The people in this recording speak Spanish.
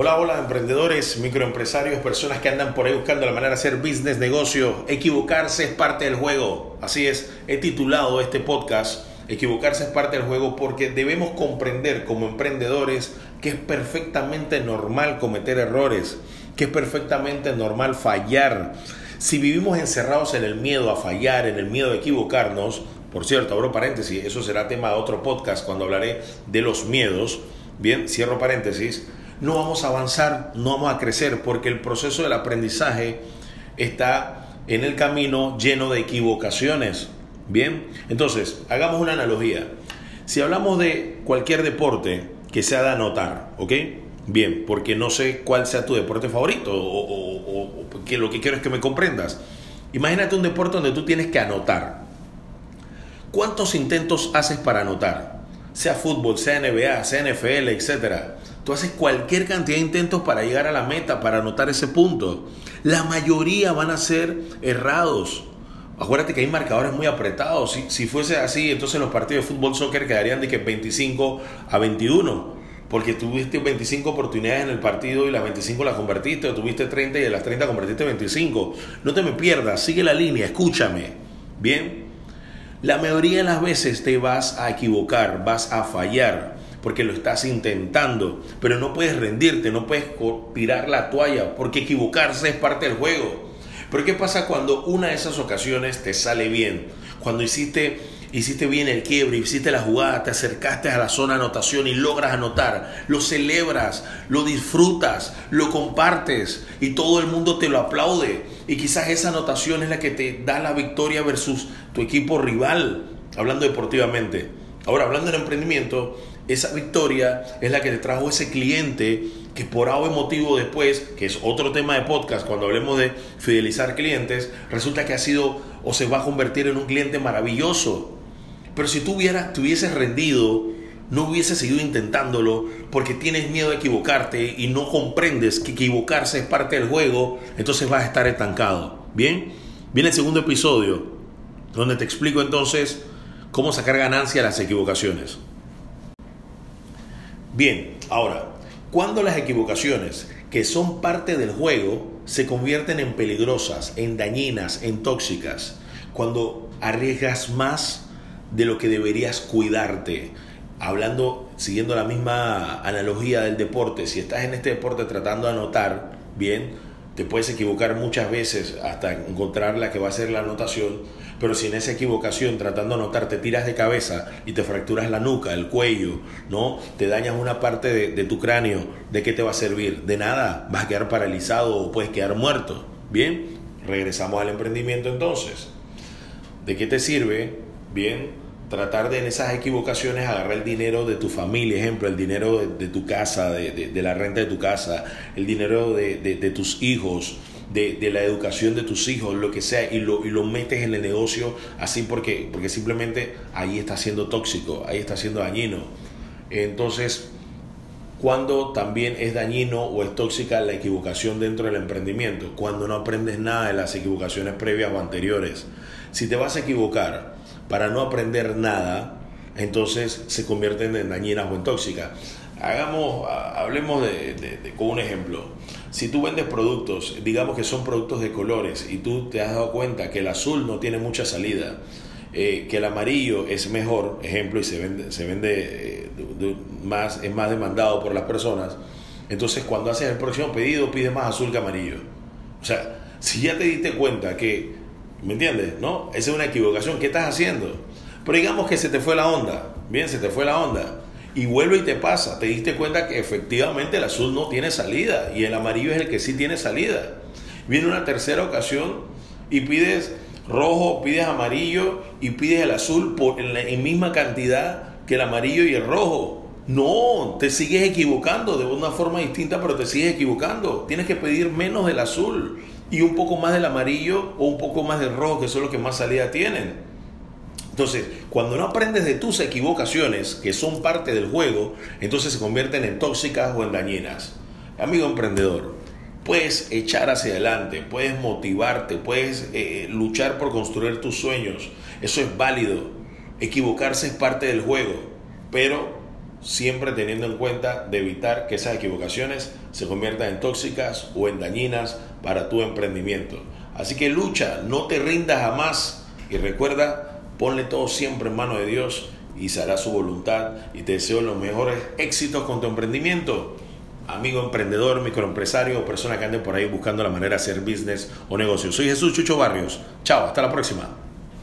Hola, hola, emprendedores, microempresarios, personas que andan por ahí buscando la manera de hacer business, negocio. Equivocarse es parte del juego. Así es, he titulado este podcast Equivocarse es parte del juego porque debemos comprender como emprendedores que es perfectamente normal cometer errores, que es perfectamente normal fallar. Si vivimos encerrados en el miedo a fallar, en el miedo a equivocarnos, por cierto, abro paréntesis, eso será tema de otro podcast cuando hablaré de los miedos. Bien, cierro paréntesis no vamos a avanzar, no vamos a crecer, porque el proceso del aprendizaje está en el camino lleno de equivocaciones. Bien, entonces, hagamos una analogía. Si hablamos de cualquier deporte que sea de anotar, ¿ok? Bien, porque no sé cuál sea tu deporte favorito o, que lo que quiero es que me comprendas. Imagínate un deporte donde tú tienes que anotar. ¿Cuántos intentos haces para anotar? Sea fútbol, sea NBA, sea NFL, etcétera. Tú haces cualquier cantidad de intentos para llegar a la meta, para anotar ese punto. La mayoría van a ser errados. Acuérdate que hay marcadores muy apretados. Si, si fuese así, entonces los partidos de fútbol soccer quedarían de que 25 a 21. Porque tuviste 25 oportunidades en el partido y las 25 las convertiste, o tuviste 30 y de las 30 convertiste 25. No te me pierdas, sigue la línea, escúchame. Bien, la mayoría de las veces te vas a equivocar, vas a fallar porque lo estás intentando, pero no puedes rendirte, no puedes tirar la toalla, porque equivocarse es parte del juego. Pero ¿qué pasa cuando una de esas ocasiones te sale bien? Cuando hiciste, hiciste bien el quiebre, hiciste la jugada, te acercaste a la zona de anotación y logras anotar, lo celebras, lo disfrutas, lo compartes y todo el mundo te lo aplaude. Y quizás esa anotación es la que te da la victoria versus tu equipo rival, hablando deportivamente. Ahora, hablando del emprendimiento, esa victoria es la que te trajo ese cliente que por algo motivo después, que es otro tema de podcast, cuando hablemos de fidelizar clientes, resulta que ha sido o se va a convertir en un cliente maravilloso. Pero si tú hubieras, te hubieses rendido, no hubieses seguido intentándolo porque tienes miedo de equivocarte y no comprendes que equivocarse es parte del juego, entonces vas a estar estancado. Bien, viene el segundo episodio donde te explico entonces cómo sacar ganancia a las equivocaciones. Bien, ahora, cuando las equivocaciones que son parte del juego se convierten en peligrosas, en dañinas, en tóxicas, cuando arriesgas más de lo que deberías cuidarte, hablando, siguiendo la misma analogía del deporte, si estás en este deporte tratando de anotar, bien, te puedes equivocar muchas veces hasta encontrar la que va a ser la anotación, pero si en esa equivocación tratando de anotar te tiras de cabeza y te fracturas la nuca, el cuello, ¿no? Te dañas una parte de, de tu cráneo, ¿de qué te va a servir? De nada, vas a quedar paralizado o puedes quedar muerto. Bien, regresamos al emprendimiento entonces. ¿De qué te sirve? Bien, tratar de en esas equivocaciones agarrar el dinero de tu familia, ejemplo, el dinero de, tu casa, de, la renta de tu casa, el dinero de, tus hijos, de, la educación de tus hijos, lo que sea, y lo, y lo metes en el negocio así porque, porque simplemente ahí está siendo tóxico, ahí está siendo dañino. Entonces, cuando también es dañino o es tóxica la equivocación dentro del emprendimiento, cuando no aprendes nada de las equivocaciones previas o anteriores. Si te vas a equivocar, para no aprender nada, entonces se convierten en dañinas o en tóxicas. Hagamos, hablemos de, con un ejemplo. Si tú vendes productos, digamos que son productos de colores y tú te has dado cuenta que el azul no tiene mucha salida, eh, que el amarillo es mejor, ejemplo, y se vende, se vende eh, más, es más demandado por las personas, entonces cuando haces el próximo pedido pide más azul que amarillo. O sea, si ya te diste cuenta que ¿Me entiendes? ¿No? Esa es una equivocación. ¿Qué estás haciendo? Pero digamos que se te fue la onda. Bien, se te fue la onda. Y vuelve y te pasa. Te diste cuenta que efectivamente el azul no tiene salida y el amarillo es el que sí tiene salida. Viene una tercera ocasión y pides rojo, pides amarillo y pides el azul por, en la misma cantidad que el amarillo y el rojo. No, te sigues equivocando de una forma distinta, pero te sigues equivocando. Tienes que pedir menos del azul y un poco más del amarillo o un poco más del rojo, que son los que más salida tienen. Entonces, cuando no aprendes de tus equivocaciones, que son parte del juego, entonces se convierten en tóxicas o en dañinas. Amigo emprendedor, puedes echar hacia adelante, puedes motivarte, puedes eh, luchar por construir tus sueños. Eso es válido. Equivocarse es parte del juego, pero siempre teniendo en cuenta de evitar que esas equivocaciones se conviertan en tóxicas o en dañinas para tu emprendimiento. Así que lucha, no te rindas jamás y recuerda, ponle todo siempre en mano de Dios y se hará su voluntad y te deseo los mejores éxitos con tu emprendimiento. Amigo emprendedor, microempresario o persona que ande por ahí buscando la manera de hacer business o negocio. Soy Jesús Chucho Barrios. Chao, hasta la próxima.